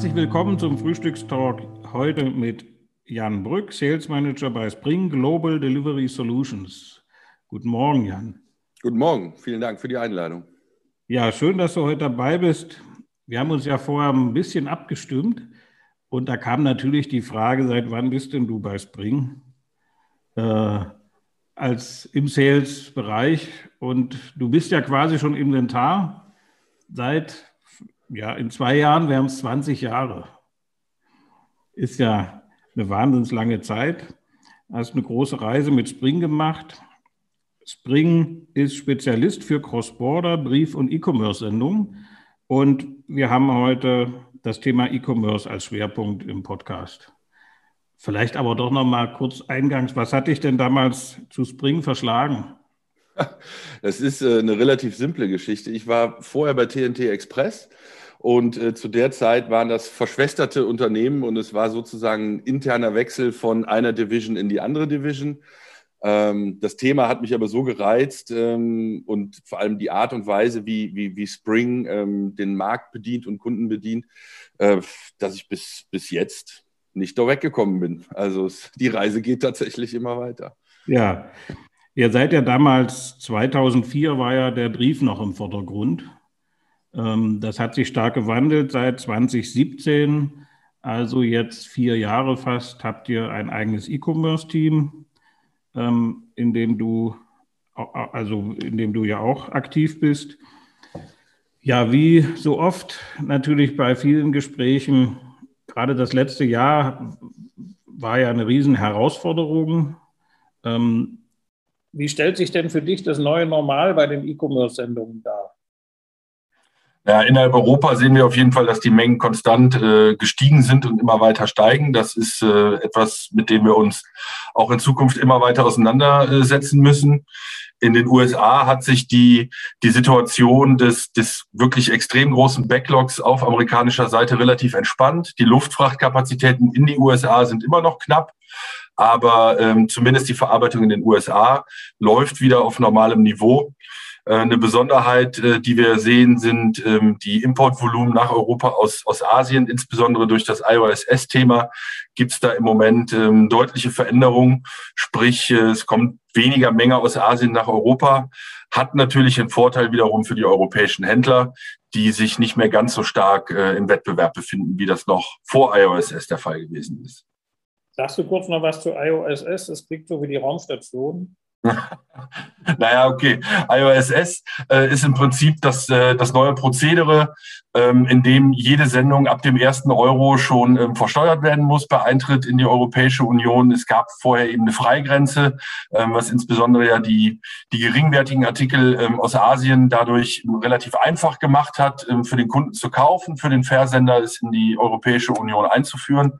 herzlich willkommen zum Frühstückstalk heute mit Jan Brück, Sales Manager bei Spring Global Delivery Solutions. Guten Morgen, Jan. Guten Morgen, vielen Dank für die Einladung. Ja, schön, dass du heute dabei bist. Wir haben uns ja vorher ein bisschen abgestimmt und da kam natürlich die Frage, seit wann bist denn du bei Spring? Äh, als im Sales-Bereich und du bist ja quasi schon Inventar seit ja, in zwei Jahren wären es 20 Jahre. Ist ja eine wahnsinnig lange Zeit. Hast eine große Reise mit Spring gemacht. Spring ist Spezialist für Cross-Border, Brief- und E-Commerce-Sendungen. Und wir haben heute das Thema E-Commerce als Schwerpunkt im Podcast. Vielleicht aber doch noch mal kurz eingangs, was hat dich denn damals zu Spring verschlagen? Das ist äh, eine relativ simple Geschichte. Ich war vorher bei TNT Express und äh, zu der Zeit waren das verschwesterte Unternehmen und es war sozusagen ein interner Wechsel von einer Division in die andere Division. Ähm, das Thema hat mich aber so gereizt ähm, und vor allem die Art und Weise, wie, wie, wie Spring ähm, den Markt bedient und Kunden bedient, äh, dass ich bis, bis jetzt nicht da weggekommen bin. Also es, die Reise geht tatsächlich immer weiter. Ja, ihr seid ja damals, 2004 war ja der Brief noch im Vordergrund. Ähm, das hat sich stark gewandelt seit 2017. Also jetzt vier Jahre fast habt ihr ein eigenes E-Commerce-Team, ähm, in dem du also in dem du ja auch aktiv bist. Ja, wie so oft natürlich bei vielen Gesprächen, gerade das letzte Jahr war ja eine riesen Herausforderung. Ähm, wie stellt sich denn für dich das neue Normal bei den E-Commerce-Sendungen dar? Ja, innerhalb Europa sehen wir auf jeden Fall, dass die Mengen konstant äh, gestiegen sind und immer weiter steigen. Das ist äh, etwas, mit dem wir uns auch in Zukunft immer weiter auseinandersetzen müssen. In den USA hat sich die, die Situation des, des wirklich extrem großen Backlogs auf amerikanischer Seite relativ entspannt. Die Luftfrachtkapazitäten in die USA sind immer noch knapp. Aber ähm, zumindest die Verarbeitung in den USA läuft wieder auf normalem Niveau. Äh, eine Besonderheit, äh, die wir sehen, sind ähm, die Importvolumen nach Europa aus, aus Asien, insbesondere durch das IOSS-Thema gibt es da im Moment ähm, deutliche Veränderungen. Sprich, äh, es kommt weniger Menge aus Asien nach Europa, hat natürlich einen Vorteil wiederum für die europäischen Händler, die sich nicht mehr ganz so stark im Wettbewerb befinden, wie das noch vor IOSS der Fall gewesen ist. Sagst du kurz noch was zu IOSS? Das klingt so wie die Raumstation. naja, okay. IOSS äh, ist im Prinzip das, äh, das neue Prozedere, ähm, in dem jede Sendung ab dem ersten Euro schon ähm, versteuert werden muss bei Eintritt in die Europäische Union. Es gab vorher eben eine Freigrenze, ähm, was insbesondere ja die, die geringwertigen Artikel ähm, aus Asien dadurch relativ einfach gemacht hat, ähm, für den Kunden zu kaufen, für den Versender es in die Europäische Union einzuführen.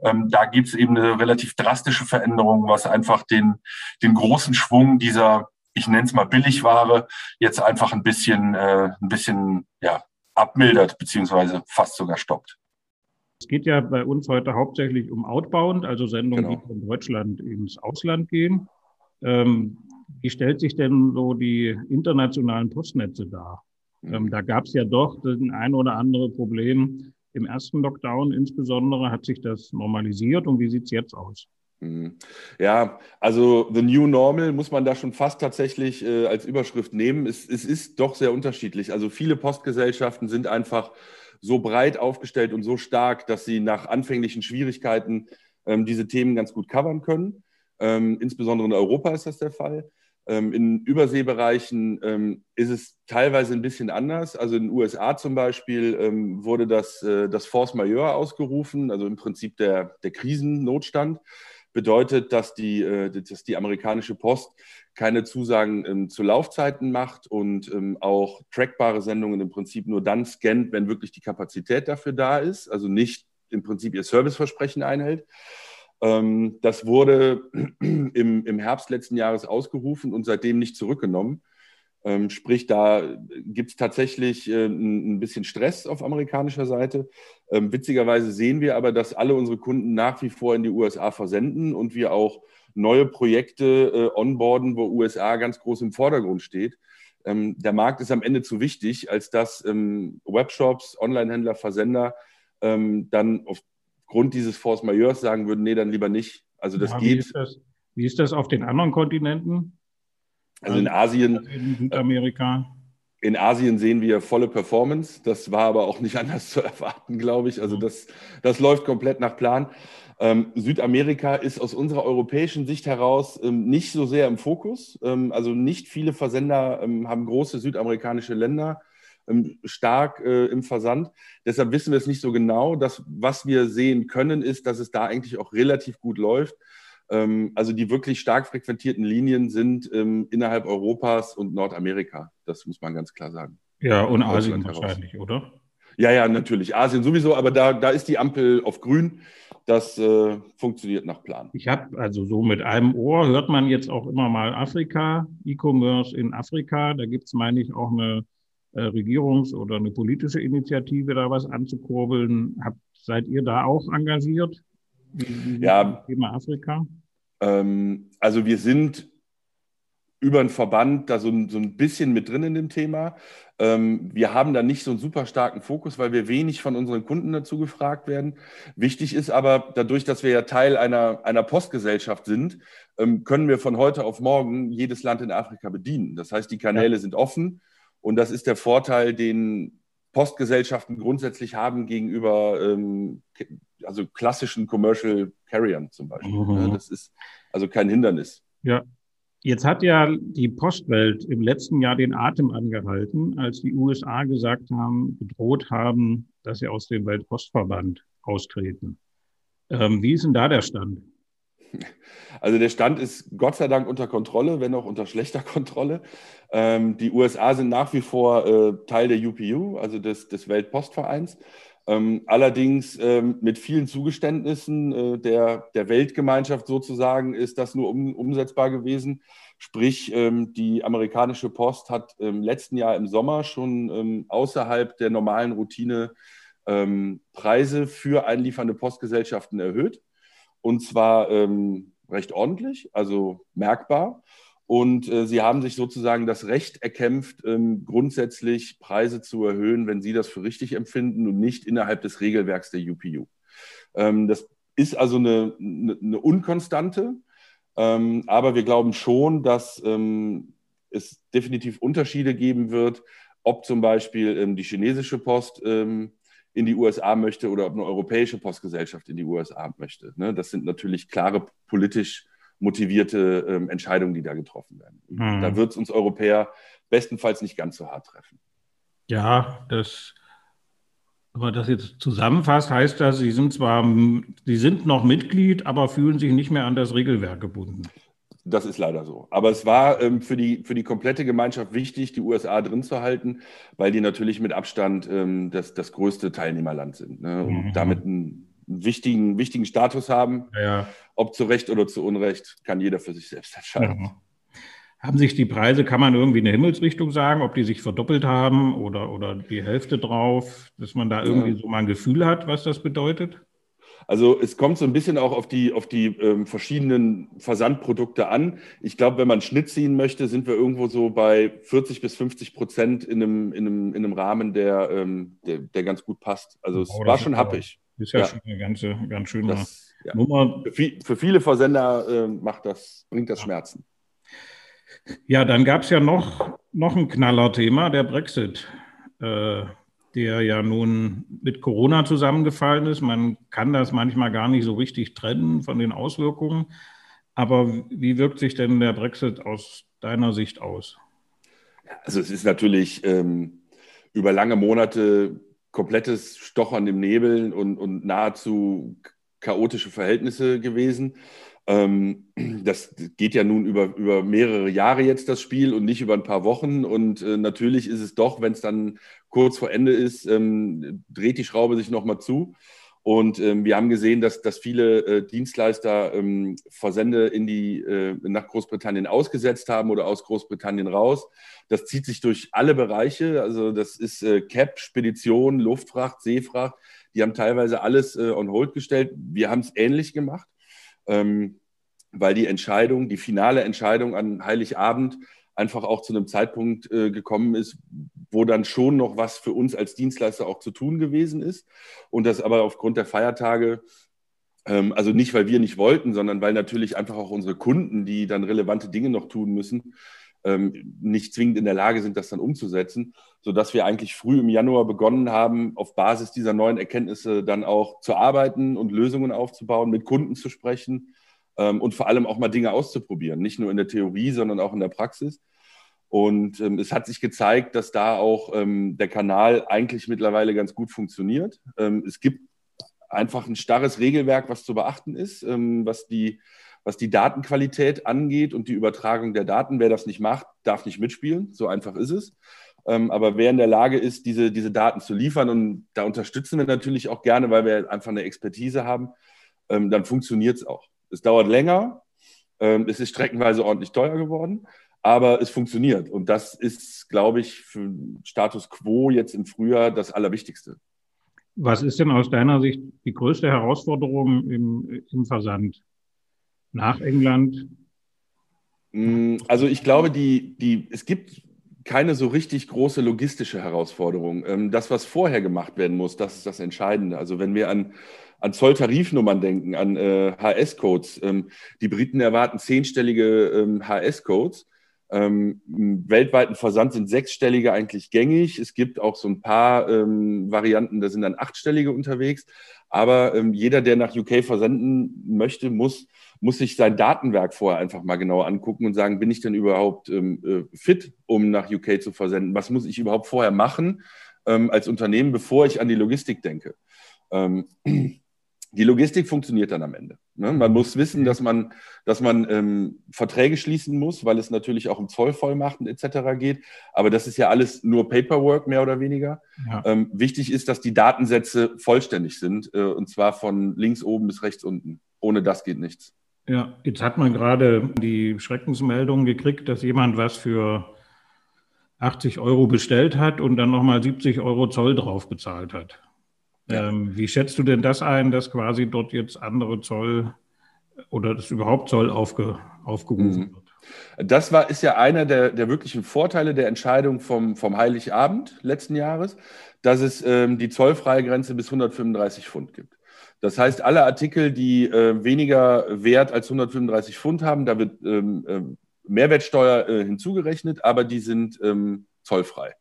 Ähm, da gibt es eben eine relativ drastische Veränderung, was einfach den, den großen Schwung dieser, ich nenne es mal Billigware, jetzt einfach ein bisschen, äh, ein bisschen ja, abmildert, beziehungsweise fast sogar stoppt. Es geht ja bei uns heute hauptsächlich um Outbound, also Sendungen, genau. die von Deutschland ins Ausland gehen. Ähm, wie stellt sich denn so die internationalen Postnetze dar? Mhm. Ähm, da gab es ja doch ein ein oder andere Problem, im ersten Lockdown insbesondere hat sich das normalisiert und wie sieht es jetzt aus? Mhm. Ja, also The New Normal muss man da schon fast tatsächlich äh, als Überschrift nehmen. Es, es ist doch sehr unterschiedlich. Also viele Postgesellschaften sind einfach so breit aufgestellt und so stark, dass sie nach anfänglichen Schwierigkeiten ähm, diese Themen ganz gut covern können. Ähm, insbesondere in Europa ist das der Fall. Ähm, in Überseebereichen ähm, ist es teilweise ein bisschen anders. Also in den USA zum Beispiel ähm, wurde das, äh, das Force Majeure ausgerufen, also im Prinzip der, der Krisennotstand. Bedeutet, dass die, äh, dass die amerikanische Post keine Zusagen zu Laufzeiten macht und auch trackbare Sendungen im Prinzip nur dann scannt, wenn wirklich die Kapazität dafür da ist, also nicht im Prinzip ihr Serviceversprechen einhält. Ähm, das wurde im, im Herbst letzten Jahres ausgerufen und seitdem nicht zurückgenommen. Ähm, sprich, da gibt es tatsächlich äh, ein bisschen Stress auf amerikanischer Seite. Ähm, witzigerweise sehen wir aber, dass alle unsere Kunden nach wie vor in die USA versenden und wir auch neue Projekte äh, onboarden, wo USA ganz groß im Vordergrund steht. der Markt ist am Ende zu wichtig, als dass Webshops, Onlinehändler, Versender dann aufgrund dieses Force Majeurs sagen würden, nee, dann lieber nicht. Also das ja, geht. Wie ist das, wie ist das auf den anderen Kontinenten? Also in Asien. In Südamerika. In Asien sehen wir volle Performance. Das war aber auch nicht anders zu erwarten, glaube ich. Also das, das läuft komplett nach Plan. Ähm, Südamerika ist aus unserer europäischen Sicht heraus ähm, nicht so sehr im Fokus. Ähm, also nicht viele Versender ähm, haben große südamerikanische Länder stark äh, im Versand. Deshalb wissen wir es nicht so genau. Das, was wir sehen können, ist, dass es da eigentlich auch relativ gut läuft. Ähm, also die wirklich stark frequentierten Linien sind innerhalb Europas und Nordamerika. Das muss man ganz klar sagen. Ja, und Asien wahrscheinlich, oder? Ja, ja, natürlich. Asien sowieso, aber da, da ist die Ampel auf grün. Das äh, funktioniert nach Plan. Ich habe also so mit einem Ohr hört man jetzt auch immer mal Afrika, E-Commerce in Afrika. Da gibt es, meine ich, auch eine Regierungs- oder eine politische Initiative, da was anzukurbeln. Habt, seid ihr da auch engagiert? Wie, wie ja. Thema Afrika? Ähm, also wir sind über einen Verband da so, so ein bisschen mit drin in dem Thema. Ähm, wir haben da nicht so einen super starken Fokus, weil wir wenig von unseren Kunden dazu gefragt werden. Wichtig ist aber, dadurch, dass wir ja Teil einer, einer Postgesellschaft sind, ähm, können wir von heute auf morgen jedes Land in Afrika bedienen. Das heißt, die Kanäle ja. sind offen und das ist der Vorteil, den Postgesellschaften grundsätzlich haben gegenüber ähm, also klassischen Commercial Carriern zum Beispiel. Mhm. Das ist also kein Hindernis. Ja, Jetzt hat ja die Postwelt im letzten Jahr den Atem angehalten, als die USA gesagt haben, bedroht haben, dass sie aus dem Weltpostverband austreten. Ähm, wie ist denn da der Stand? Also der Stand ist Gott sei Dank unter Kontrolle, wenn auch unter schlechter Kontrolle. Ähm, die USA sind nach wie vor äh, Teil der UPU, also des, des Weltpostvereins. Ähm, allerdings ähm, mit vielen Zugeständnissen äh, der, der Weltgemeinschaft sozusagen ist das nur um, umsetzbar gewesen. Sprich, ähm, die amerikanische Post hat im letzten Jahr im Sommer schon ähm, außerhalb der normalen Routine ähm, Preise für einliefernde Postgesellschaften erhöht. Und zwar ähm, recht ordentlich, also merkbar. Und äh, sie haben sich sozusagen das Recht erkämpft, ähm, grundsätzlich Preise zu erhöhen, wenn sie das für richtig empfinden und nicht innerhalb des Regelwerks der UPU. Ähm, das ist also eine, eine, eine Unkonstante, ähm, aber wir glauben schon, dass ähm, es definitiv Unterschiede geben wird, ob zum Beispiel ähm, die chinesische Post ähm, in die USA möchte oder ob eine europäische Postgesellschaft in die USA möchte. Ne? Das sind natürlich klare politisch motivierte ähm, Entscheidungen, die da getroffen werden. Mhm. Da wird es uns Europäer bestenfalls nicht ganz so hart treffen. Ja, das, wenn man das jetzt zusammenfasst, heißt das, Sie sind zwar, Sie sind noch Mitglied, aber fühlen sich nicht mehr an das Regelwerk gebunden. Das ist leider so. Aber es war ähm, für, die, für die komplette Gemeinschaft wichtig, die USA drin zu halten, weil die natürlich mit Abstand ähm, das, das größte Teilnehmerland sind ne? und mhm. damit einen wichtigen, wichtigen Status haben. Ja. Ob zu Recht oder zu Unrecht, kann jeder für sich selbst entscheiden. Mhm. Haben sich die Preise, kann man irgendwie eine Himmelsrichtung sagen, ob die sich verdoppelt haben oder, oder die Hälfte drauf, dass man da irgendwie ja. so mal ein Gefühl hat, was das bedeutet? Also es kommt so ein bisschen auch auf die, auf die ähm, verschiedenen Versandprodukte an. Ich glaube, wenn man Schnitt ziehen möchte, sind wir irgendwo so bei 40 bis 50 Prozent in einem, in einem, in einem Rahmen, der, ähm, der, der ganz gut passt. Also es oh, war schon happig. Ist ja, ja, schon eine ganze, ganz schöne das, ja. Nummer. Für, für, viele Versender äh, macht das, bringt das Schmerzen. Ja, dann gab es ja noch, noch ein Knallerthema, der Brexit. Äh, der ja nun mit Corona zusammengefallen ist. Man kann das manchmal gar nicht so richtig trennen von den Auswirkungen. Aber wie wirkt sich denn der Brexit aus deiner Sicht aus? Also es ist natürlich ähm, über lange Monate komplettes Stochern im Nebel und, und nahezu chaotische Verhältnisse gewesen. Ähm, das geht ja nun über, über mehrere Jahre jetzt das Spiel und nicht über ein paar Wochen. Und äh, natürlich ist es doch, wenn es dann kurz vor Ende ist, ähm, dreht die Schraube sich nochmal zu. Und ähm, wir haben gesehen, dass, dass viele äh, Dienstleister ähm, Versende in die, äh, nach Großbritannien ausgesetzt haben oder aus Großbritannien raus. Das zieht sich durch alle Bereiche. Also das ist äh, CAP, Spedition, Luftfracht, Seefracht. Die haben teilweise alles äh, on hold gestellt. Wir haben es ähnlich gemacht ähm, weil die Entscheidung, die finale Entscheidung an Heiligabend einfach auch zu einem Zeitpunkt äh, gekommen ist, wo dann schon noch was für uns als Dienstleister auch zu tun gewesen ist. Und das aber aufgrund der Feiertage, ähm, also nicht, weil wir nicht wollten, sondern weil natürlich einfach auch unsere Kunden, die dann relevante Dinge noch tun müssen, ähm, nicht zwingend in der Lage sind, das dann umzusetzen, sodass wir eigentlich früh im Januar begonnen haben, auf Basis dieser neuen Erkenntnisse dann auch zu arbeiten und Lösungen aufzubauen, mit Kunden zu sprechen ähm, und vor allem auch mal Dinge auszuprobieren, nicht nur in der Theorie, sondern auch in der Praxis. Und ähm, es hat sich gezeigt, dass da auch ähm, der Kanal eigentlich mittlerweile ganz gut funktioniert. Ähm, es gibt einfach ein starres Regelwerk, was zu beachten ist, ähm, was, die, was die Datenqualität angeht und die Übertragung der Daten. Wer das nicht macht, darf nicht mitspielen. So einfach ist es. Ähm, aber wer in der Lage ist, diese, diese Daten zu liefern, und da unterstützen wir natürlich auch gerne, weil wir einfach eine Expertise haben, ähm, dann funktioniert es auch. Es dauert länger, es ist streckenweise ordentlich teuer geworden aber es funktioniert. Und das ist, glaube ich, für Status quo jetzt im Frühjahr das Allerwichtigste. Was ist denn aus deiner Sicht die größte Herausforderung im, im Versand nach England? Mm, also ich glaube, die, die, es gibt keine so richtig große logistische Herausforderung. Ähm, das, was vorher gemacht werden muss, das ist das Entscheidende. Also wenn wir an, an Zolltarifnummern denken, an äh, HS-Codes, ähm, die Briten erwarten zehnstellige ähm, HS-Codes ähm, Im weltweiten Versand sind sechsstellige eigentlich gängig. Es gibt auch so ein paar ähm, Varianten, da sind dann achtstellige unterwegs. Aber ähm, jeder, der nach UK versenden möchte, muss, muss sich sein Datenwerk vorher einfach mal genau angucken und sagen, bin ich denn überhaupt ähm, äh, fit, um nach UK zu versenden? Was muss ich überhaupt vorher machen ähm, als Unternehmen, bevor ich an die Logistik denke? Die Logistik funktioniert dann am Ende. Ne? Man muss wissen, dass man, dass man ähm, Verträge schließen muss, weil es natürlich auch um Zollvollmachten etc. geht. Aber das ist ja alles nur Paperwork, mehr oder weniger. Ja. Ähm, wichtig ist, dass die Datensätze vollständig sind, äh, und zwar von links oben bis rechts unten. Ohne das geht nichts. Ja, jetzt hat man gerade die Schreckensmeldung gekriegt, dass jemand was für 80 Euro bestellt hat und dann nochmal 70 Euro Zoll drauf bezahlt hat. Ähm, wie schätzt du denn das ein, dass quasi dort jetzt andere Zoll oder dass überhaupt Zoll aufge, aufgerufen mhm. wird? Das war, ist ja einer der, der wirklichen Vorteile der Entscheidung vom, vom Heiligabend letzten Jahres, dass es ähm, die zollfreie Grenze bis 135 Pfund gibt. Das heißt, alle Artikel, die äh, weniger Wert als 135 Pfund haben, da wird ähm, äh, Mehrwertsteuer äh, hinzugerechnet, aber die sind ähm, zollfrei.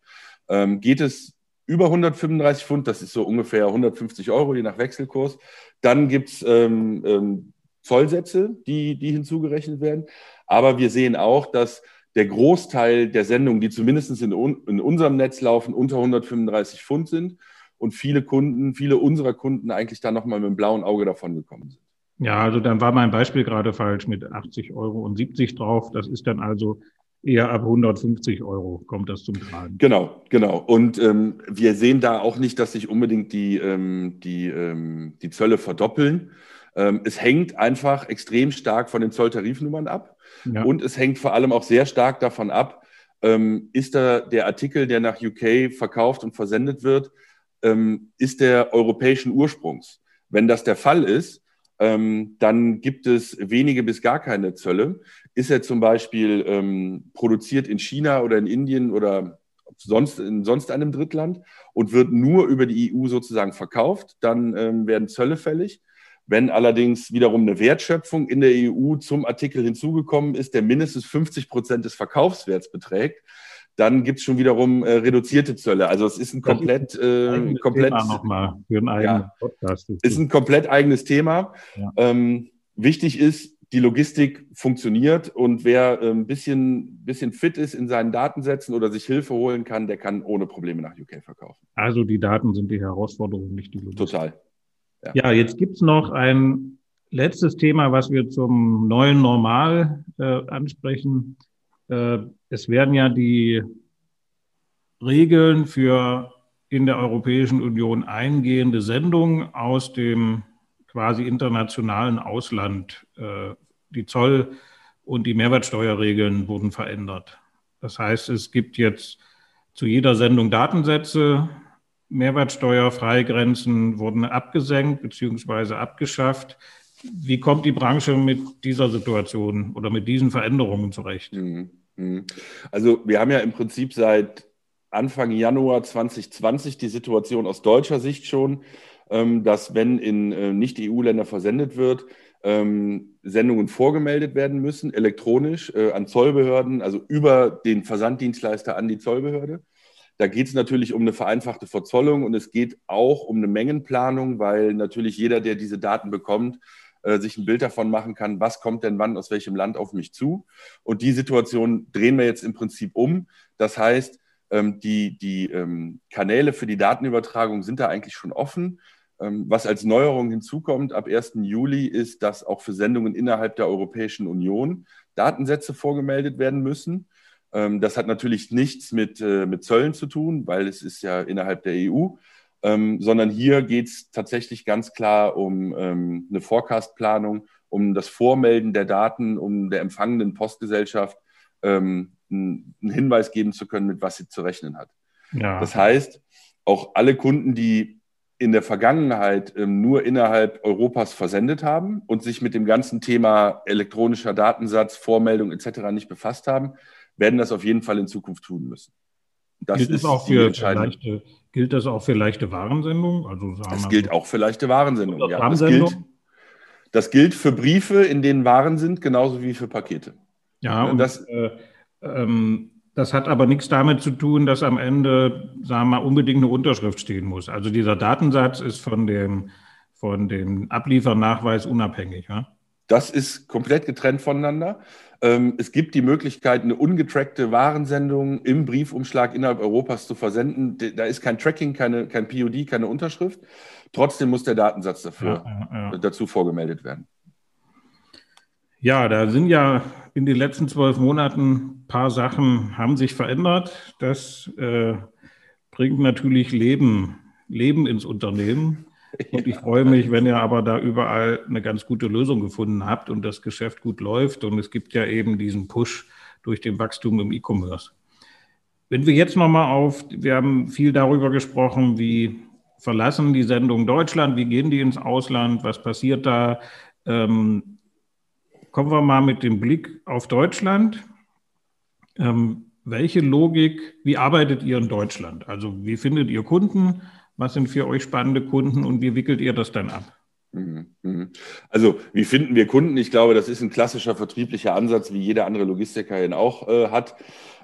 Ähm, geht es über 135 Pfund, das ist so ungefähr 150 Euro, je nach Wechselkurs. Dann gibt es ähm, ähm, Zollsätze, die, die hinzugerechnet werden. Aber wir sehen auch, dass der Großteil der Sendungen, die zumindest in, in unserem Netz laufen, unter 135 Pfund sind und viele Kunden, viele unserer Kunden eigentlich dann nochmal mit dem blauen Auge davon gekommen sind. Ja, also dann war mein Beispiel gerade falsch mit 80 Euro und 70 drauf. Das ist dann also eher ab 150 Euro kommt das zum Tragen. Genau, genau. Und ähm, wir sehen da auch nicht, dass sich unbedingt die, ähm, die, ähm, die Zölle verdoppeln. Ähm, es hängt einfach extrem stark von den Zolltarifnummern ab. Ja. Und es hängt vor allem auch sehr stark davon ab, ähm, ist da der Artikel, der nach UK verkauft und versendet wird, ähm, ist der europäischen Ursprungs. Wenn das der Fall ist, ähm, dann gibt es wenige bis gar keine Zölle. Ist er zum Beispiel ähm, produziert in China oder in Indien oder sonst in sonst einem Drittland und wird nur über die EU sozusagen verkauft, dann ähm, werden Zölle fällig. Wenn allerdings wiederum eine Wertschöpfung in der EU zum Artikel hinzugekommen ist, der mindestens 50 Prozent des Verkaufswerts beträgt, dann gibt es schon wiederum äh, reduzierte Zölle. Also es ist ein komplett, äh, komplett nochmal für einen eigenen ja, Podcast. Ist ein komplett eigenes Thema. Ja. Ähm, wichtig ist, die Logistik funktioniert und wer ein ähm, bisschen, bisschen fit ist in seinen Datensätzen oder sich Hilfe holen kann, der kann ohne Probleme nach UK verkaufen. Also die Daten sind die Herausforderung, nicht die Logistik. Total. Ja, ja jetzt gibt es noch ein letztes Thema, was wir zum neuen Normal äh, ansprechen. Äh, es werden ja die Regeln für in der Europäischen Union eingehende Sendungen aus dem quasi internationalen Ausland. Äh, die Zoll- und die Mehrwertsteuerregeln wurden verändert. Das heißt, es gibt jetzt zu jeder Sendung Datensätze. Mehrwertsteuerfreigrenzen wurden abgesenkt bzw. abgeschafft. Wie kommt die Branche mit dieser Situation oder mit diesen Veränderungen zurecht? Mhm. Mhm. Also wir haben ja im Prinzip seit Anfang Januar 2020 die Situation aus deutscher Sicht schon, ähm, dass wenn in äh, Nicht-EU-Länder versendet wird, ähm, Sendungen vorgemeldet werden müssen, elektronisch äh, an Zollbehörden, also über den Versanddienstleister an die Zollbehörde. Da geht es natürlich um eine vereinfachte Verzollung und es geht auch um eine Mengenplanung, weil natürlich jeder, der diese Daten bekommt, äh, sich ein Bild davon machen kann, was kommt denn wann aus welchem Land auf mich zu. Und die Situation drehen wir jetzt im Prinzip um. Das heißt, ähm, die, die ähm, Kanäle für die Datenübertragung sind da eigentlich schon offen. Ähm, was als Neuerung hinzukommt ab 1. Juli ist, dass auch für Sendungen innerhalb der Europäischen Union Datensätze vorgemeldet werden müssen. Ähm, das hat natürlich nichts mit, äh, mit Zöllen zu tun, weil es ist ja innerhalb der EU, ähm, sondern hier geht es tatsächlich ganz klar um eine Forecast-Planung, um das Vormelden der Daten, um der empfangenden Postgesellschaft einen Hinweis geben zu können, mit was sie zu rechnen hat. Ja. Das heißt, auch alle Kunden, die in der Vergangenheit ähm, nur innerhalb Europas versendet haben und sich mit dem ganzen Thema elektronischer Datensatz, Vormeldung etc. nicht befasst haben, werden das auf jeden Fall in Zukunft tun müssen. Das gilt, ist auch für, für leichte, gilt das auch für leichte Warensendungen? Also das gilt auch für leichte Warensendungen, ja. Das gilt, das gilt für Briefe, in denen Waren sind, genauso wie für Pakete. Ja, und das, äh, ähm, das hat aber nichts damit zu tun, dass am Ende, sagen wir mal, unbedingt eine Unterschrift stehen muss. Also dieser Datensatz ist von dem, von dem Abliefernachweis unabhängig. Ja? Das ist komplett getrennt voneinander. Ähm, es gibt die Möglichkeit, eine ungetrackte Warensendung im Briefumschlag innerhalb Europas zu versenden. Da ist kein Tracking, keine, kein POD, keine Unterschrift. Trotzdem muss der Datensatz dafür, ja, ja, ja. dazu vorgemeldet werden. Ja, da sind ja in den letzten zwölf Monaten ein paar Sachen haben sich verändert. Das äh, bringt natürlich Leben, Leben ins Unternehmen. Und ich freue mich, wenn ihr aber da überall eine ganz gute Lösung gefunden habt und das Geschäft gut läuft. Und es gibt ja eben diesen Push durch den Wachstum im E-Commerce. Wenn wir jetzt nochmal auf, wir haben viel darüber gesprochen, wie verlassen die Sendungen Deutschland, wie gehen die ins Ausland, was passiert da? Ähm, Kommen wir mal mit dem Blick auf Deutschland. Ähm, welche Logik, wie arbeitet ihr in Deutschland? Also wie findet ihr Kunden? Was sind für euch spannende Kunden und wie wickelt ihr das dann ab? Mhm, mhm. Also, wie finden wir Kunden? Ich glaube, das ist ein klassischer vertrieblicher Ansatz, wie jeder andere Logistiker ihn auch äh, hat.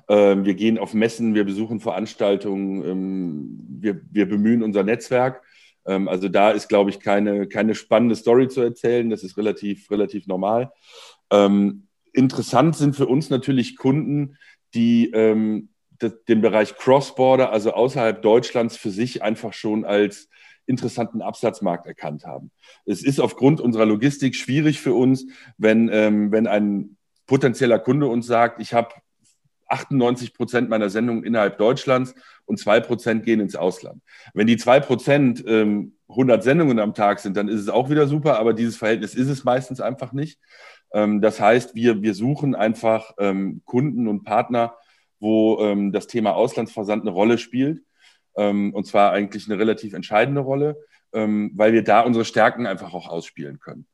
Ähm, wir gehen auf Messen, wir besuchen Veranstaltungen, ähm, wir, wir bemühen unser Netzwerk. Ähm, also da ist, glaube ich, keine, keine spannende Story zu erzählen. Das ist relativ, relativ normal. Ähm, interessant sind für uns natürlich Kunden, die ähm, den Bereich Cross-Border, also außerhalb Deutschlands, für sich einfach schon als interessanten Absatzmarkt erkannt haben. Es ist aufgrund unserer Logistik schwierig für uns, wenn, ähm, wenn ein potenzieller Kunde uns sagt, ich habe 98 Prozent meiner Sendungen innerhalb Deutschlands und 2 Prozent gehen ins Ausland. Wenn die 2 Prozent ähm, 100 Sendungen am Tag sind, dann ist es auch wieder super, aber dieses Verhältnis ist es meistens einfach nicht. Ähm, das heißt, wir, wir suchen einfach ähm, Kunden und Partner, wo ähm, das Thema Auslandsversand eine Rolle spielt. Ähm, und zwar eigentlich eine relativ entscheidende Rolle, ähm, weil wir da unsere Stärken einfach auch ausspielen können.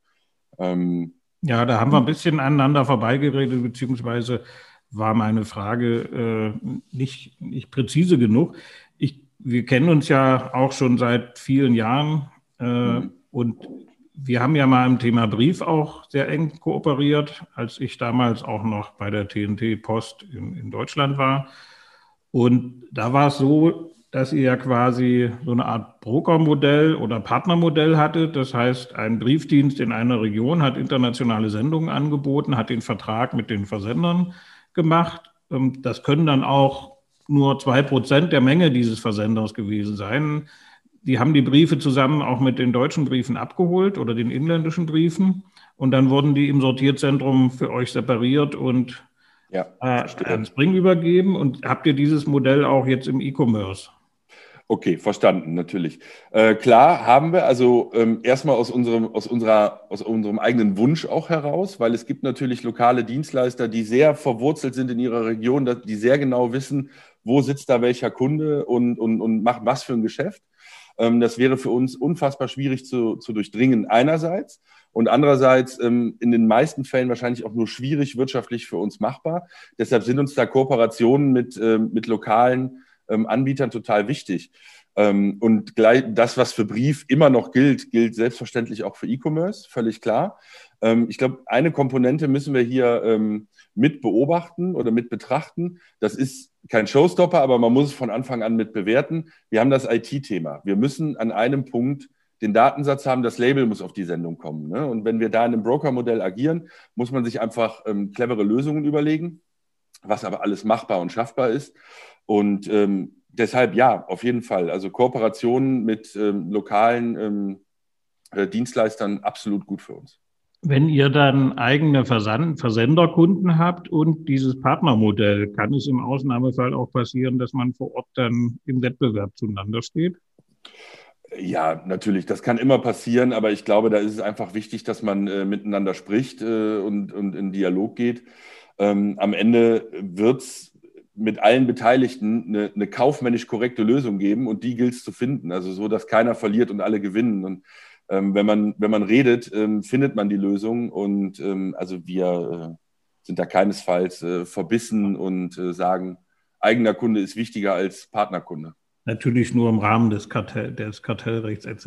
Ähm, ja, da haben wir ein bisschen aneinander vorbeigeredet, beziehungsweise war meine Frage äh, nicht, nicht präzise genug. Ich, wir kennen uns ja auch schon seit vielen Jahren äh, mhm. und wir haben ja mal im Thema Brief auch sehr eng kooperiert, als ich damals auch noch bei der TNT Post in, in Deutschland war. Und da war es so, dass ihr ja quasi so eine Art Brokermodell oder Partnermodell hattet. Das heißt, ein Briefdienst in einer Region hat internationale Sendungen angeboten, hat den Vertrag mit den Versendern gemacht. Ähm, das können dann auch nur zwei Prozent der Menge dieses Versenders gewesen sein. Die haben die Briefe zusammen auch mit den deutschen Briefen abgeholt oder den inländischen Briefen. Und dann wurden die im Sortierzentrum für euch separiert und ja, äh, an Spring übergeben. Und habt ihr dieses Modell auch jetzt im E-Commerce? Okay, verstanden, natürlich. Äh, klar haben wir, also ähm, erstmal aus unserem, aus, unserer, aus unserem eigenen Wunsch auch heraus, weil es gibt natürlich lokale Dienstleister, die sehr verwurzelt sind in ihrer Region, die sehr genau wissen, wo sitzt da welcher Kunde und, und, und macht was für ein Geschäft. Ähm, das wäre für uns unfassbar schwierig zu, zu durchdringen einerseits und andererseits ähm, in den meisten Fällen wahrscheinlich auch nur schwierig wirtschaftlich für uns machbar. Deshalb sind uns da Kooperationen mit, ähm, mit lokalen Anbietern total wichtig. Und gleich, das, was für Brief immer noch gilt, gilt selbstverständlich auch für E-Commerce, völlig klar. Ich glaube, eine Komponente müssen wir hier mit beobachten oder mit betrachten. Das ist kein Showstopper, aber man muss es von Anfang an mit bewerten. Wir haben das IT-Thema. Wir müssen an einem Punkt den Datensatz haben, das Label muss auf die Sendung kommen. Ne? Und wenn wir da in einem Broker-Modell agieren, muss man sich einfach ähm, clevere Lösungen überlegen, was aber alles machbar und schaffbar ist. Und ähm, deshalb ja, auf jeden Fall. Also Kooperationen mit ähm, lokalen ähm, äh, Dienstleistern absolut gut für uns. Wenn ihr dann eigene Versand Versenderkunden habt und dieses Partnermodell, kann es im Ausnahmefall auch passieren, dass man vor Ort dann im Wettbewerb zueinander steht? Ja, natürlich, das kann immer passieren, aber ich glaube, da ist es einfach wichtig, dass man äh, miteinander spricht äh, und, und in Dialog geht. Ähm, am Ende wird es mit allen Beteiligten eine, eine, kaufmännisch korrekte Lösung geben und die gilt es zu finden. Also so, dass keiner verliert und alle gewinnen. Und ähm, wenn, man, wenn man redet, ähm, findet man die Lösung. Und ähm, also wir äh, sind da keinesfalls äh, verbissen und äh, sagen, eigener Kunde ist wichtiger als Partnerkunde. Natürlich nur im Rahmen des, Kartell, des Kartellrechts etc.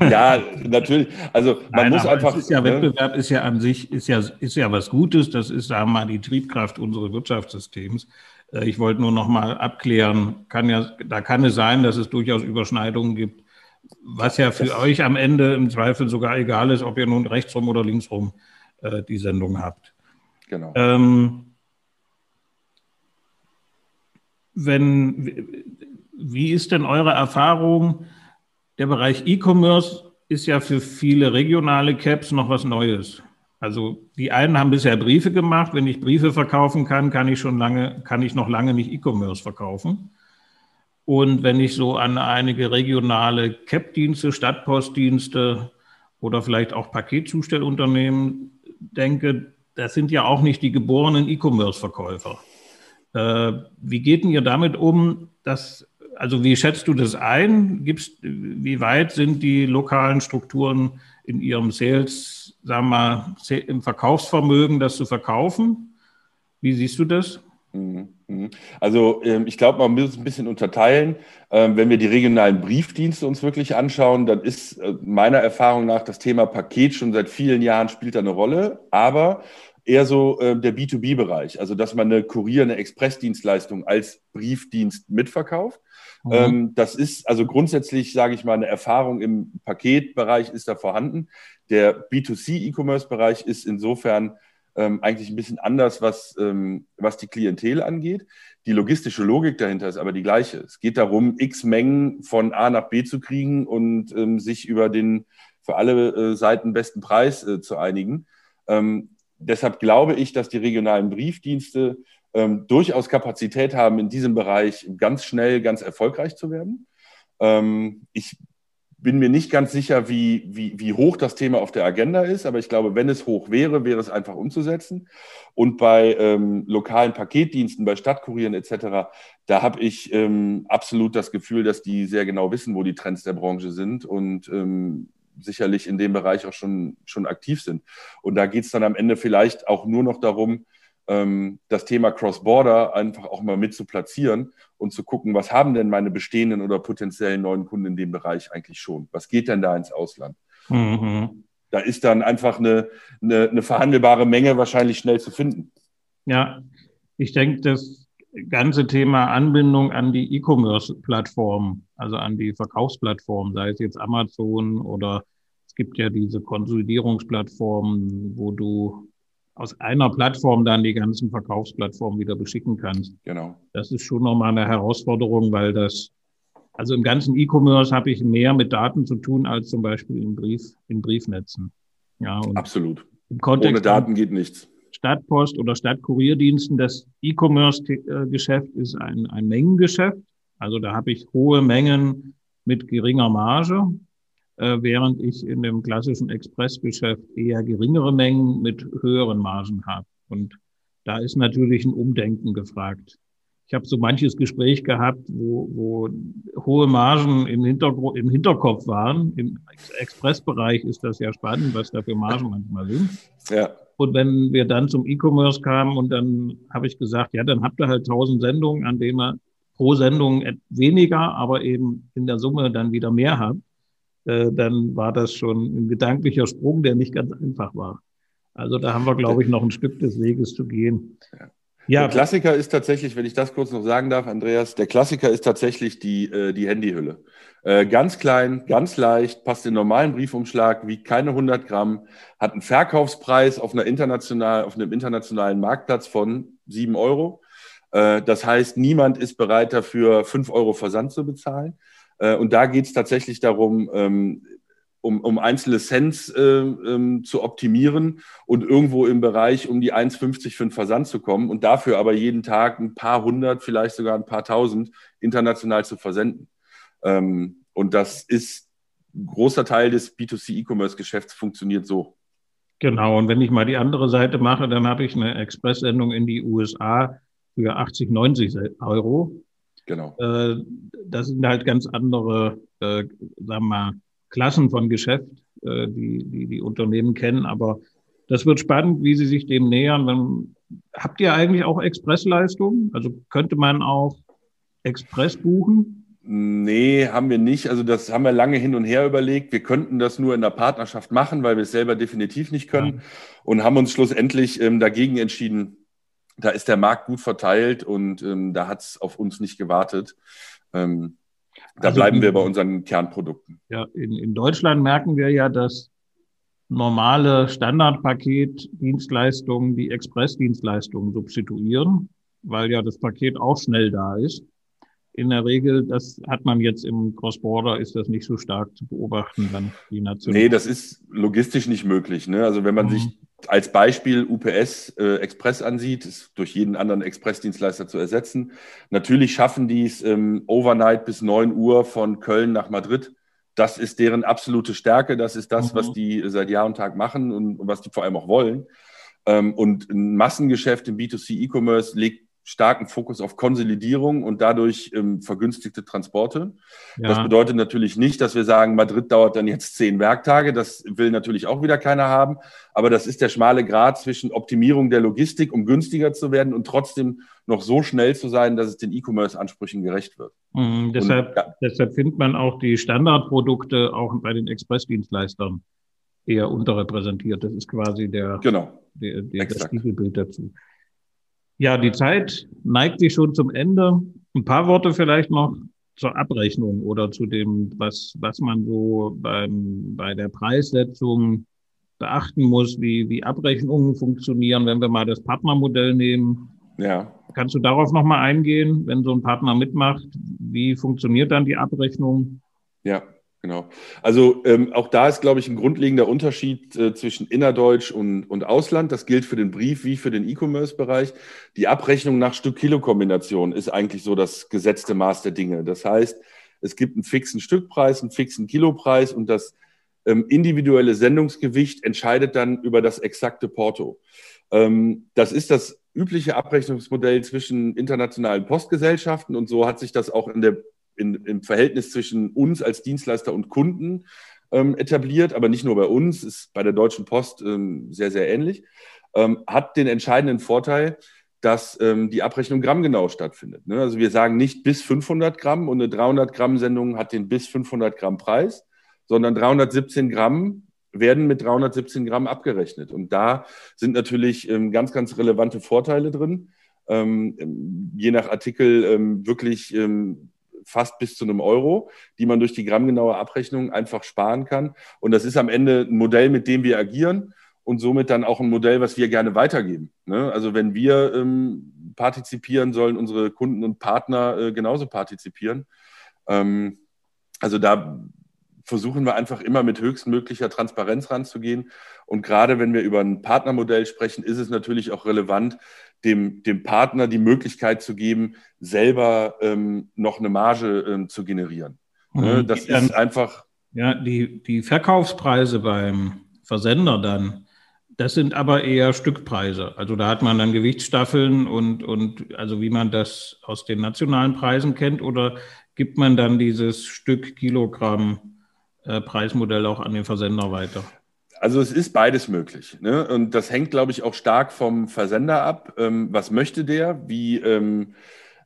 ja, natürlich. Also man Nein, muss einfach. Ist ja, ne? Wettbewerb ist ja an sich ist ja, ist ja was Gutes. Das ist, sagen wir mal, die Triebkraft unseres Wirtschaftssystems. Äh, ich wollte nur noch mal abklären, kann ja, da kann es sein, dass es durchaus Überschneidungen gibt, was ja für das euch am Ende im Zweifel sogar egal ist, ob ihr nun rechtsrum oder linksrum äh, die Sendung habt. Genau. Ähm, wenn, wie ist denn eure Erfahrung? Der Bereich E-Commerce ist ja für viele regionale Caps noch was Neues. Also die einen haben bisher Briefe gemacht. Wenn ich Briefe verkaufen kann, kann ich schon lange, kann ich noch lange nicht E-Commerce verkaufen. Und wenn ich so an einige regionale CAP-Dienste, Stadtpostdienste oder vielleicht auch Paketzustellunternehmen denke, das sind ja auch nicht die geborenen E-Commerce-Verkäufer. Äh, wie geht denn ihr damit um? Dass, also wie schätzt du das ein? Gibt's, wie weit sind die lokalen Strukturen in ihrem Sales, sagen wir mal, im Verkaufsvermögen, das zu verkaufen? Wie siehst du das? Mhm, mhm. Also ähm, ich glaube, man muss es ein bisschen unterteilen. Ähm, wenn wir die regionalen Briefdienste uns wirklich anschauen, dann ist äh, meiner Erfahrung nach das Thema Paket schon seit vielen Jahren spielt da eine Rolle. Aber eher so äh, der B2B-Bereich, also dass man eine Kurier-, eine Expressdienstleistung als Briefdienst mitverkauft. Mhm. Ähm, das ist also grundsätzlich, sage ich mal, eine Erfahrung im Paketbereich ist da vorhanden. Der B2C-E-Commerce-Bereich ist insofern ähm, eigentlich ein bisschen anders, was, ähm, was die Klientel angeht. Die logistische Logik dahinter ist aber die gleiche. Es geht darum, x Mengen von A nach B zu kriegen und ähm, sich über den für alle äh, Seiten besten Preis äh, zu einigen. Ähm, deshalb glaube ich, dass die regionalen Briefdienste ähm, durchaus Kapazität haben, in diesem Bereich ganz schnell, ganz erfolgreich zu werden. Ähm, ich bin mir nicht ganz sicher, wie, wie, wie hoch das Thema auf der Agenda ist, aber ich glaube, wenn es hoch wäre, wäre es einfach umzusetzen. Und bei ähm, lokalen Paketdiensten, bei Stadtkurieren etc., da habe ich ähm, absolut das Gefühl, dass die sehr genau wissen, wo die Trends der Branche sind und ähm, sicherlich in dem Bereich auch schon, schon aktiv sind. Und da geht es dann am Ende vielleicht auch nur noch darum, das Thema Cross-Border einfach auch mal mit zu platzieren und zu gucken, was haben denn meine bestehenden oder potenziellen neuen Kunden in dem Bereich eigentlich schon? Was geht denn da ins Ausland? Mhm. Da ist dann einfach eine, eine, eine verhandelbare Menge wahrscheinlich schnell zu finden. Ja, ich denke, das ganze Thema Anbindung an die E-Commerce-Plattform, also an die Verkaufsplattform, sei es jetzt Amazon oder es gibt ja diese Konsolidierungsplattformen, wo du aus einer Plattform dann die ganzen Verkaufsplattformen wieder beschicken kannst. Genau. Das ist schon nochmal eine Herausforderung, weil das, also im ganzen E-Commerce habe ich mehr mit Daten zu tun als zum Beispiel in Brief, in Briefnetzen. Ja, Absolut. Ohne Daten geht nichts. Stadtpost oder Stadtkurierdiensten. Das E-Commerce-Geschäft ist ein, ein Mengengeschäft. Also da habe ich hohe Mengen mit geringer Marge, während ich in dem klassischen Expressgeschäft eher geringere Mengen mit höheren Margen habe. Und da ist natürlich ein Umdenken gefragt. Ich habe so manches Gespräch gehabt, wo, wo hohe Margen im, Hintergr im Hinterkopf waren. Im Expressbereich ist das ja spannend, was da für Margen manchmal sind. Ja. Und wenn wir dann zum E-Commerce kamen und dann habe ich gesagt, ja, dann habt ihr halt tausend Sendungen, an denen ihr pro Sendung weniger, aber eben in der Summe dann wieder mehr habe, äh, dann war das schon ein gedanklicher Sprung, der nicht ganz einfach war. Also da haben wir, glaube ich, noch ein Stück des Weges zu gehen. Ja. Ja, der Klassiker ist tatsächlich, wenn ich das kurz noch sagen darf, Andreas, der Klassiker ist tatsächlich die, äh, die Handyhülle. Äh, ganz klein, ganz leicht, passt in normalen Briefumschlag, wiegt keine 100 Gramm, hat einen Verkaufspreis auf, einer international, auf einem internationalen Marktplatz von 7 Euro. Äh, das heißt, niemand ist bereit dafür, 5 Euro Versand zu bezahlen. Äh, und da geht es tatsächlich darum, ähm, um, um einzelne Cents äh, ähm, zu optimieren und irgendwo im Bereich um die 1,50 für einen Versand zu kommen und dafür aber jeden Tag ein paar hundert, vielleicht sogar ein paar tausend international zu versenden. Ähm, und das ist ein großer Teil des B2C-E-Commerce-Geschäfts funktioniert so. Genau, und wenn ich mal die andere Seite mache, dann habe ich eine Expresssendung in die USA für 80, 90 Euro. Genau. Äh, das sind halt ganz andere, äh, sagen wir mal, Klassen von Geschäft, äh, die, die die Unternehmen kennen. Aber das wird spannend, wie Sie sich dem nähern. Wenn, habt ihr eigentlich auch Expressleistungen? Also könnte man auch Express buchen? Nee, haben wir nicht. Also das haben wir lange hin und her überlegt. Wir könnten das nur in der Partnerschaft machen, weil wir es selber definitiv nicht können. Ja. Und haben uns schlussendlich ähm, dagegen entschieden. Da ist der Markt gut verteilt und ähm, da hat es auf uns nicht gewartet. Ähm, da also bleiben wir bei unseren Kernprodukten. Ja, in, in Deutschland merken wir ja, dass normale Standardpaket-Dienstleistungen die Expressdienstleistungen substituieren, weil ja das Paket auch schnell da ist. In der Regel, das hat man jetzt im Cross-Border, ist das nicht so stark zu beobachten, dann die Nation. Nee, das ist logistisch nicht möglich. Ne? Also wenn man mhm. sich als Beispiel UPS äh, Express ansieht, ist durch jeden anderen Expressdienstleister zu ersetzen. Natürlich schaffen die es ähm, overnight bis 9 Uhr von Köln nach Madrid. Das ist deren absolute Stärke. Das ist das, mhm. was die seit Jahr und Tag machen und, und was die vor allem auch wollen. Ähm, und ein Massengeschäft im B2C E-Commerce legt starken Fokus auf Konsolidierung und dadurch ähm, vergünstigte Transporte. Ja. Das bedeutet natürlich nicht, dass wir sagen, Madrid dauert dann jetzt zehn Werktage. Das will natürlich auch wieder keiner haben. Aber das ist der schmale Grad zwischen Optimierung der Logistik, um günstiger zu werden und trotzdem noch so schnell zu sein, dass es den E-Commerce-Ansprüchen gerecht wird. Mhm, deshalb, und, ja. deshalb findet man auch die Standardprodukte auch bei den Expressdienstleistern eher unterrepräsentiert. Das ist quasi der, genau. der, der das Spiegelbild dazu. Ja, die Zeit neigt sich schon zum Ende. Ein paar Worte vielleicht noch zur Abrechnung oder zu dem, was, was man so beim, bei der Preissetzung beachten muss, wie, wie Abrechnungen funktionieren, wenn wir mal das Partnermodell nehmen. Ja. Kannst du darauf nochmal eingehen, wenn so ein Partner mitmacht? Wie funktioniert dann die Abrechnung? Ja, Genau. Also ähm, auch da ist, glaube ich, ein grundlegender Unterschied äh, zwischen Innerdeutsch und, und Ausland. Das gilt für den Brief wie für den E-Commerce-Bereich. Die Abrechnung nach Stück-Kilo-Kombination ist eigentlich so das gesetzte Maß der Dinge. Das heißt, es gibt einen fixen Stückpreis, einen fixen Kilopreis und das ähm, individuelle Sendungsgewicht entscheidet dann über das exakte Porto. Ähm, das ist das übliche Abrechnungsmodell zwischen internationalen Postgesellschaften und so hat sich das auch in der in, im Verhältnis zwischen uns als Dienstleister und Kunden ähm, etabliert, aber nicht nur bei uns, ist bei der Deutschen Post ähm, sehr, sehr ähnlich, ähm, hat den entscheidenden Vorteil, dass ähm, die Abrechnung grammgenau stattfindet. Ne? Also wir sagen nicht bis 500 Gramm und eine 300 Gramm Sendung hat den bis 500 Gramm Preis, sondern 317 Gramm werden mit 317 Gramm abgerechnet. Und da sind natürlich ähm, ganz, ganz relevante Vorteile drin. Ähm, je nach Artikel wirklich fast bis zu einem Euro, die man durch die grammgenaue Abrechnung einfach sparen kann. Und das ist am Ende ein Modell, mit dem wir agieren und somit dann auch ein Modell, was wir gerne weitergeben. Ne? Also wenn wir ähm, partizipieren, sollen unsere Kunden und Partner äh, genauso partizipieren. Ähm, also da versuchen wir einfach immer mit höchstmöglicher Transparenz ranzugehen. Und gerade wenn wir über ein Partnermodell sprechen, ist es natürlich auch relevant, dem, dem Partner die Möglichkeit zu geben, selber ähm, noch eine Marge ähm, zu generieren. Mhm. Das ist einfach. Ja, die, die Verkaufspreise beim Versender dann, das sind aber eher Stückpreise. Also da hat man dann Gewichtsstaffeln und, und also wie man das aus den nationalen Preisen kennt, oder gibt man dann dieses Stück Kilogramm äh, Preismodell auch an den Versender weiter? Also es ist beides möglich. Ne? Und das hängt, glaube ich, auch stark vom Versender ab. Ähm, was möchte der? Wie, ähm,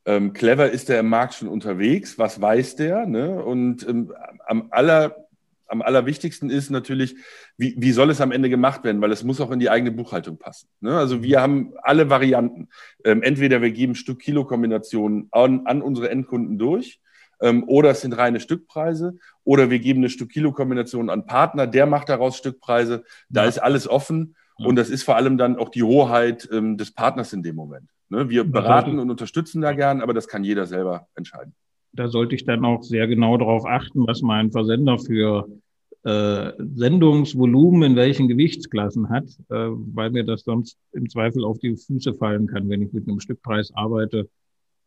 ähm, clever ist der im Markt schon unterwegs, was weiß der? Ne? Und ähm, am, aller, am allerwichtigsten ist natürlich, wie, wie soll es am Ende gemacht werden, weil es muss auch in die eigene Buchhaltung passen. Ne? Also wir haben alle Varianten. Ähm, entweder wir geben Stück-Kilo-Kombinationen an, an unsere Endkunden durch ähm, oder es sind reine Stückpreise oder wir geben eine Stück-Kilo-Kombination an Partner, der macht daraus Stückpreise. Da ja. ist alles offen ja. und das ist vor allem dann auch die Hoheit ähm, des Partners in dem Moment. Ne? Wir beraten und unterstützen da gern, aber das kann jeder selber entscheiden. Da sollte ich dann auch sehr genau darauf achten, was mein Versender für äh, Sendungsvolumen in welchen Gewichtsklassen hat, äh, weil mir das sonst im Zweifel auf die Füße fallen kann, wenn ich mit einem Stückpreis arbeite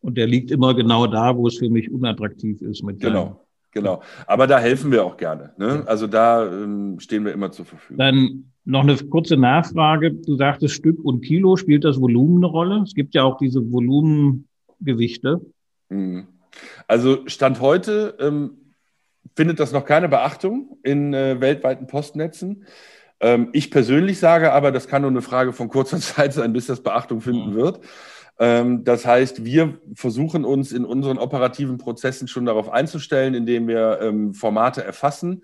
und der liegt immer genau da, wo es für mich unattraktiv ist. Mit genau, genau. Aber da helfen wir auch gerne. Ne? Also da ähm, stehen wir immer zur Verfügung. Dann noch eine kurze Nachfrage. Du sagtest Stück und Kilo. Spielt das Volumen eine Rolle? Es gibt ja auch diese Volumengewichte. Mhm. Also Stand heute ähm, findet das noch keine Beachtung in äh, weltweiten Postnetzen. Ähm, ich persönlich sage aber, das kann nur eine Frage von kurzer Zeit sein, bis das Beachtung finden mhm. wird. Ähm, das heißt, wir versuchen uns in unseren operativen Prozessen schon darauf einzustellen, indem wir ähm, Formate erfassen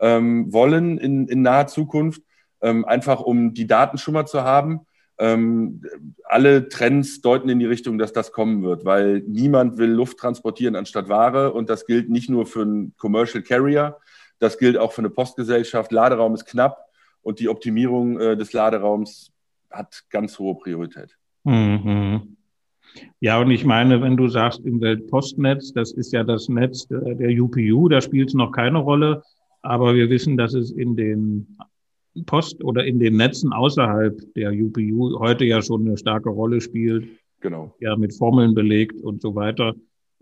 ähm, wollen in, in naher Zukunft, einfach um die Daten schon mal zu haben. alle Trends deuten in die Richtung, dass das kommen wird, weil niemand will Luft transportieren anstatt Ware und das gilt nicht nur für einen Commercial Carrier, das gilt auch für eine Postgesellschaft. Laderaum ist knapp und die Optimierung äh, des Laderaums hat ganz hohe Priorität. Mhm. Ja, und ich meine, wenn du sagst im Weltpostnetz, das ist ja das Netz der UPU, da spielt es noch keine Rolle, aber wir wissen, dass es in den Post oder in den Netzen außerhalb der UPU heute ja schon eine starke Rolle spielt. Genau. Ja, mit Formeln belegt und so weiter.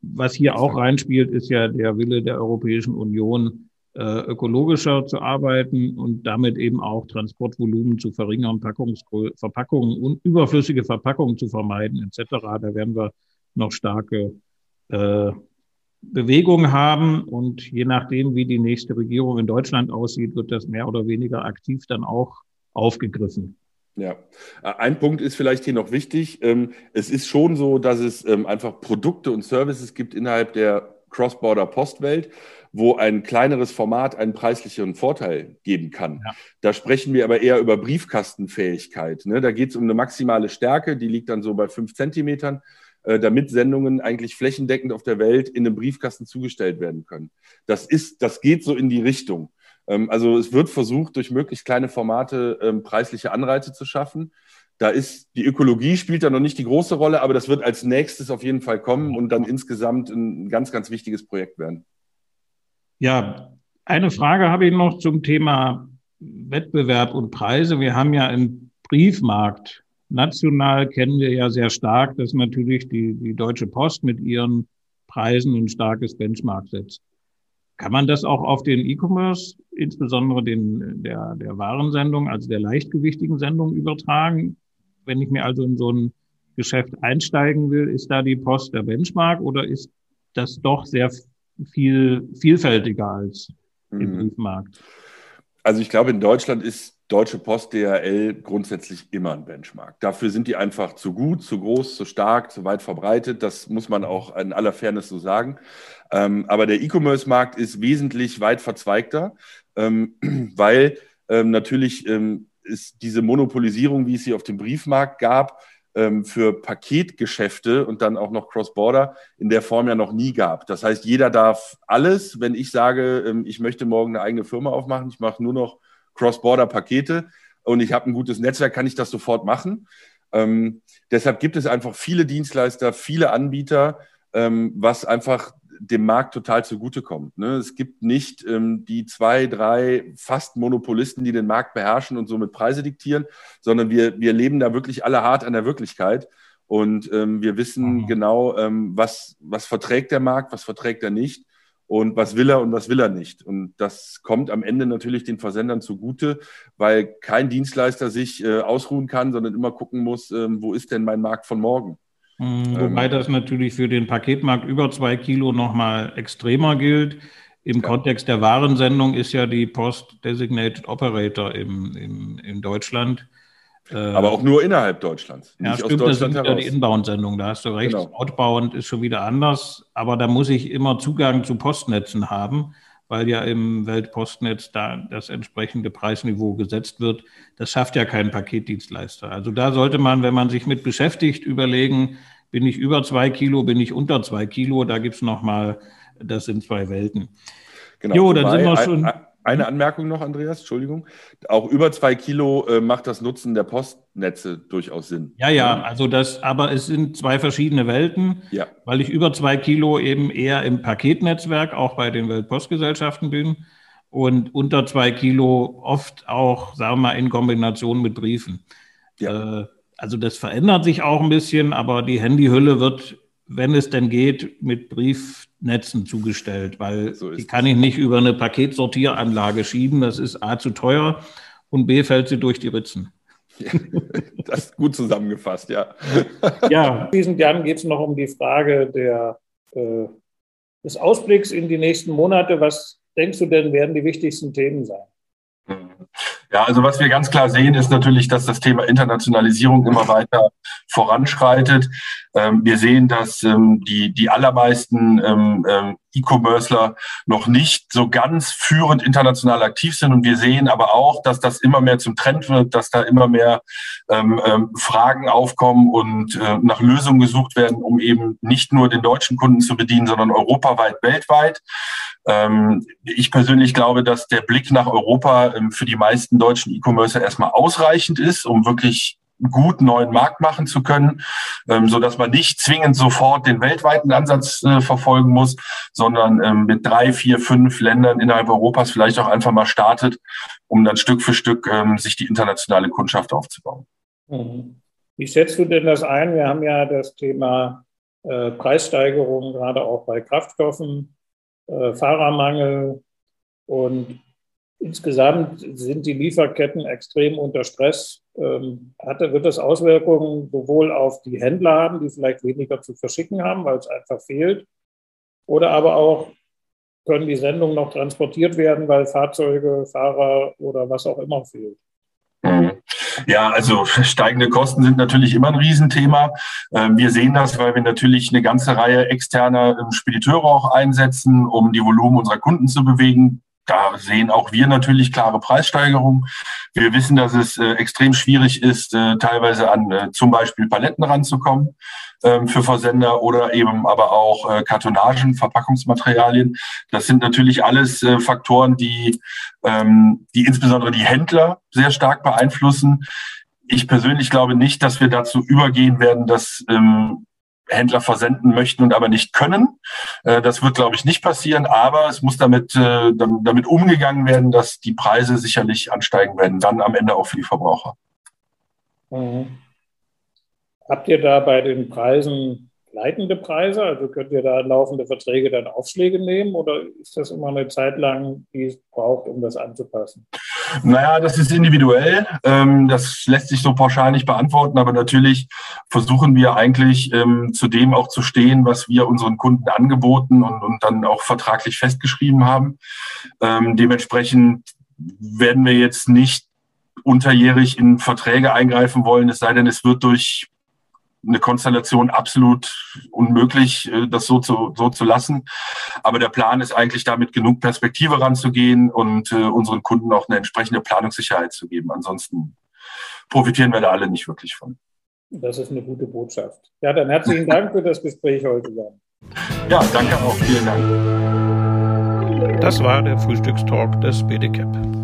Was hier auch reinspielt, ist ja der Wille der Europäischen Union, äh, ökologischer zu arbeiten und damit eben auch Transportvolumen zu verringern, Packungsgrö Verpackungen und überflüssige Verpackungen zu vermeiden etc. Da werden wir noch starke äh, Bewegungen haben und je nachdem, wie die nächste Regierung in Deutschland aussieht, wird das mehr oder weniger aktiv dann auch aufgegriffen. Ja, ein Punkt ist vielleicht hier noch wichtig. Ähm, es ist schon so, dass es ähm, einfach Produkte und Services gibt innerhalb der Cross-Border-Postwelt, wo ein kleineres Format einen preislicheren Vorteil geben kann. Ja. Da sprechen wir aber eher über Briefkastenfähigkeit. Ne? Da geht es um eine maximale Stärke, die liegt dann so bei fünf Zentimetern, äh, damit Sendungen eigentlich flächendeckend auf der Welt in einem Briefkasten zugestellt werden können. Das ist, das geht so in die Richtung. Ähm, also es wird versucht, durch möglichst kleine Formate ähm, preisliche Anreize zu schaffen. Da ist die Ökologie spielt da noch nicht die große Rolle, aber das wird als nächstes auf jeden Fall kommen und dann insgesamt ein ganz, ganz wichtiges Projekt werden. Ja, eine Frage habe ich noch zum Thema Wettbewerb und Preise. Wir haben ja im Briefmarkt national kennen wir ja sehr stark, dass natürlich die, die Deutsche Post mit ihren Preisen ein starkes Benchmark setzt. Kann man das auch auf den E-Commerce, insbesondere den, der, der Warensendung, also der leichtgewichtigen Sendung übertragen? Wenn ich mir also in so ein Geschäft einsteigen will, ist da die Post der Benchmark oder ist das doch sehr viel vielfältiger als im mhm. Briefmarkt. Also ich glaube, in Deutschland ist Deutsche Post DHL grundsätzlich immer ein Benchmark. Dafür sind die einfach zu gut, zu groß, zu stark, zu weit verbreitet. Das muss man auch in aller Fairness so sagen. Ähm, aber der E-Commerce-Markt ist wesentlich weit verzweigter, ähm, weil ähm, natürlich ist diese Monopolisierung, wie es sie auf dem Briefmarkt gab, ähm, für Paketgeschäfte und dann auch noch Cross-Border in der Form ja noch nie gab. Das heißt, jeder darf alles, wenn ich sage, ähm, ich möchte morgen eine eigene Firma aufmachen, ich mache nur noch Cross-Border-Pakete und ich habe ein gutes Netzwerk, kann ich das sofort machen. Ähm, deshalb gibt es einfach viele Dienstleister, viele Anbieter, ähm, was einfach dem Markt total zugutekommt. Ne? Es gibt nicht ähm, die zwei, drei fast Monopolisten, die den Markt beherrschen und somit Preise diktieren, sondern wir, wir leben da wirklich alle hart an der Wirklichkeit. Und ähm, wir wissen mhm. genau, ähm, was, was verträgt der Markt, was verträgt er nicht und was will er und was will er nicht. Und das kommt am Ende natürlich den Versendern zugute, weil kein Dienstleister sich äh, ausruhen kann, sondern immer gucken muss, äh, wo ist denn mein Markt von morgen. Mhm, wobei das natürlich für den Paketmarkt über zwei Kilo nochmal extremer gilt. Im ja. Kontext der Warensendung ist ja die Post Designated Operator im, im, in Deutschland. Äh, Aber auch nur innerhalb Deutschlands. Ja, stimmt, das sind heraus. ja die Inbound-Sendungen, da hast du recht. Genau. Outbound ist schon wieder anders, aber da muss ich immer Zugang zu Postnetzen haben, weil ja im Weltpostnetz da das entsprechende Preisniveau gesetzt wird. Das schafft ja kein Paketdienstleister. Also da sollte man, wenn man sich mit beschäftigt, überlegen, bin ich über zwei Kilo, bin ich unter zwei Kilo, da gibt es nochmal, das sind zwei Welten. Genau, jo, dann sind wir schon. Eine Anmerkung noch, Andreas, Entschuldigung. Auch über zwei Kilo äh, macht das Nutzen der Postnetze durchaus Sinn. Ja, ja, also das, aber es sind zwei verschiedene Welten, ja. weil ich über zwei Kilo eben eher im Paketnetzwerk, auch bei den Weltpostgesellschaften bin und unter zwei Kilo oft auch, sagen wir mal, in Kombination mit Briefen. Ja. Äh, also das verändert sich auch ein bisschen, aber die Handyhülle wird, wenn es denn geht, mit Brief Netzen zugestellt, weil so die kann ich nicht über eine Paketsortieranlage schieben. Das ist A zu teuer und B fällt sie durch die Ritzen. das ist gut zusammengefasst, ja. ja, diesen Jahren geht es noch um die Frage der, äh, des Ausblicks in die nächsten Monate. Was denkst du denn, werden die wichtigsten Themen sein? Ja, also was wir ganz klar sehen, ist natürlich, dass das Thema Internationalisierung immer weiter voranschreitet. Ähm, wir sehen, dass ähm, die, die allermeisten ähm, E-Commercer noch nicht so ganz führend international aktiv sind. Und wir sehen aber auch, dass das immer mehr zum Trend wird, dass da immer mehr Fragen aufkommen und äh, nach Lösungen gesucht werden, um eben nicht nur den deutschen Kunden zu bedienen, sondern europaweit, weltweit. Ähm, ich persönlich glaube, dass der Blick nach Europa ähm, für die meisten deutschen E-Commercer erstmal ausreichend ist, um wirklich gut neuen Markt machen zu können, ähm, so dass man nicht zwingend sofort den weltweiten Ansatz äh, verfolgen muss, sondern ähm, mit drei, vier, fünf Ländern innerhalb Europas vielleicht auch einfach mal startet, um dann Stück für Stück ähm, sich die internationale Kundschaft aufzubauen. Mhm. Wie schätzt du denn das ein? Wir haben ja das Thema äh, Preissteigerung gerade auch bei Kraftstoffen äh, Fahrermangel und insgesamt sind die Lieferketten extrem unter Stress. Ähm, hatte, wird das Auswirkungen sowohl auf die Händler haben, die vielleicht weniger zu verschicken haben, weil es einfach fehlt, oder aber auch können die Sendungen noch transportiert werden, weil Fahrzeuge, Fahrer oder was auch immer fehlt. Mhm. Ja, also steigende Kosten sind natürlich immer ein Riesenthema. Ähm, wir sehen das, weil wir natürlich eine ganze Reihe externer ähm, Spediteure auch einsetzen, um die Volumen unserer Kunden zu bewegen. Da sehen auch wir natürlich klare Preissteigerungen. Wir wissen, dass es äh, extrem schwierig ist, äh, teilweise an äh, zum Beispiel Paletten ranzukommen ähm, für Versender oder eben aber auch äh, Kartonagen, Verpackungsmaterialien. Das sind natürlich alles äh, Faktoren, die, ähm, die insbesondere die Händler sehr stark beeinflussen. Ich persönlich glaube nicht, dass wir dazu übergehen werden, dass ähm, Händler versenden möchten und aber nicht können. Äh, das wird, glaube ich, nicht passieren, aber es muss damit, äh, damit umgegangen werden, dass die Preise sicherlich ansteigen werden, dann am Ende auch für die Verbraucher. Mhm. Habt ihr da bei den Preisen leitende Preise? Also könnt ihr da laufende Verträge dann Aufschläge nehmen oder ist das immer eine Zeit lang, die es braucht, um das anzupassen? Naja, das ist individuell. Ähm, das lässt sich so pauschal nicht beantworten, aber natürlich versuchen wir eigentlich ähm, zu dem auch zu stehen, was wir unseren Kunden angeboten und, dann auch vertraglich festgeschrieben haben. Ähm, dementsprechend werden wir jetzt nicht unterjährig in Verträge eingreifen wollen, es sei denn, es wird durch eine Konstellation absolut unmöglich, äh, das so zu, so zu lassen. Aber der Plan ist eigentlich da mit genug Perspektive ranzugehen und äh, unseren Kunden auch eine entsprechende Planungssicherheit zu geben. Ansonsten profitieren wir da alle nicht wirklich von. Das ist eine gute Botschaft. Ja, dann herzlichen Dank für das Gespräch heute. Jan. Ja, danke auch. Vielen Dank. Das war der Frühstückstalk des BDCAP.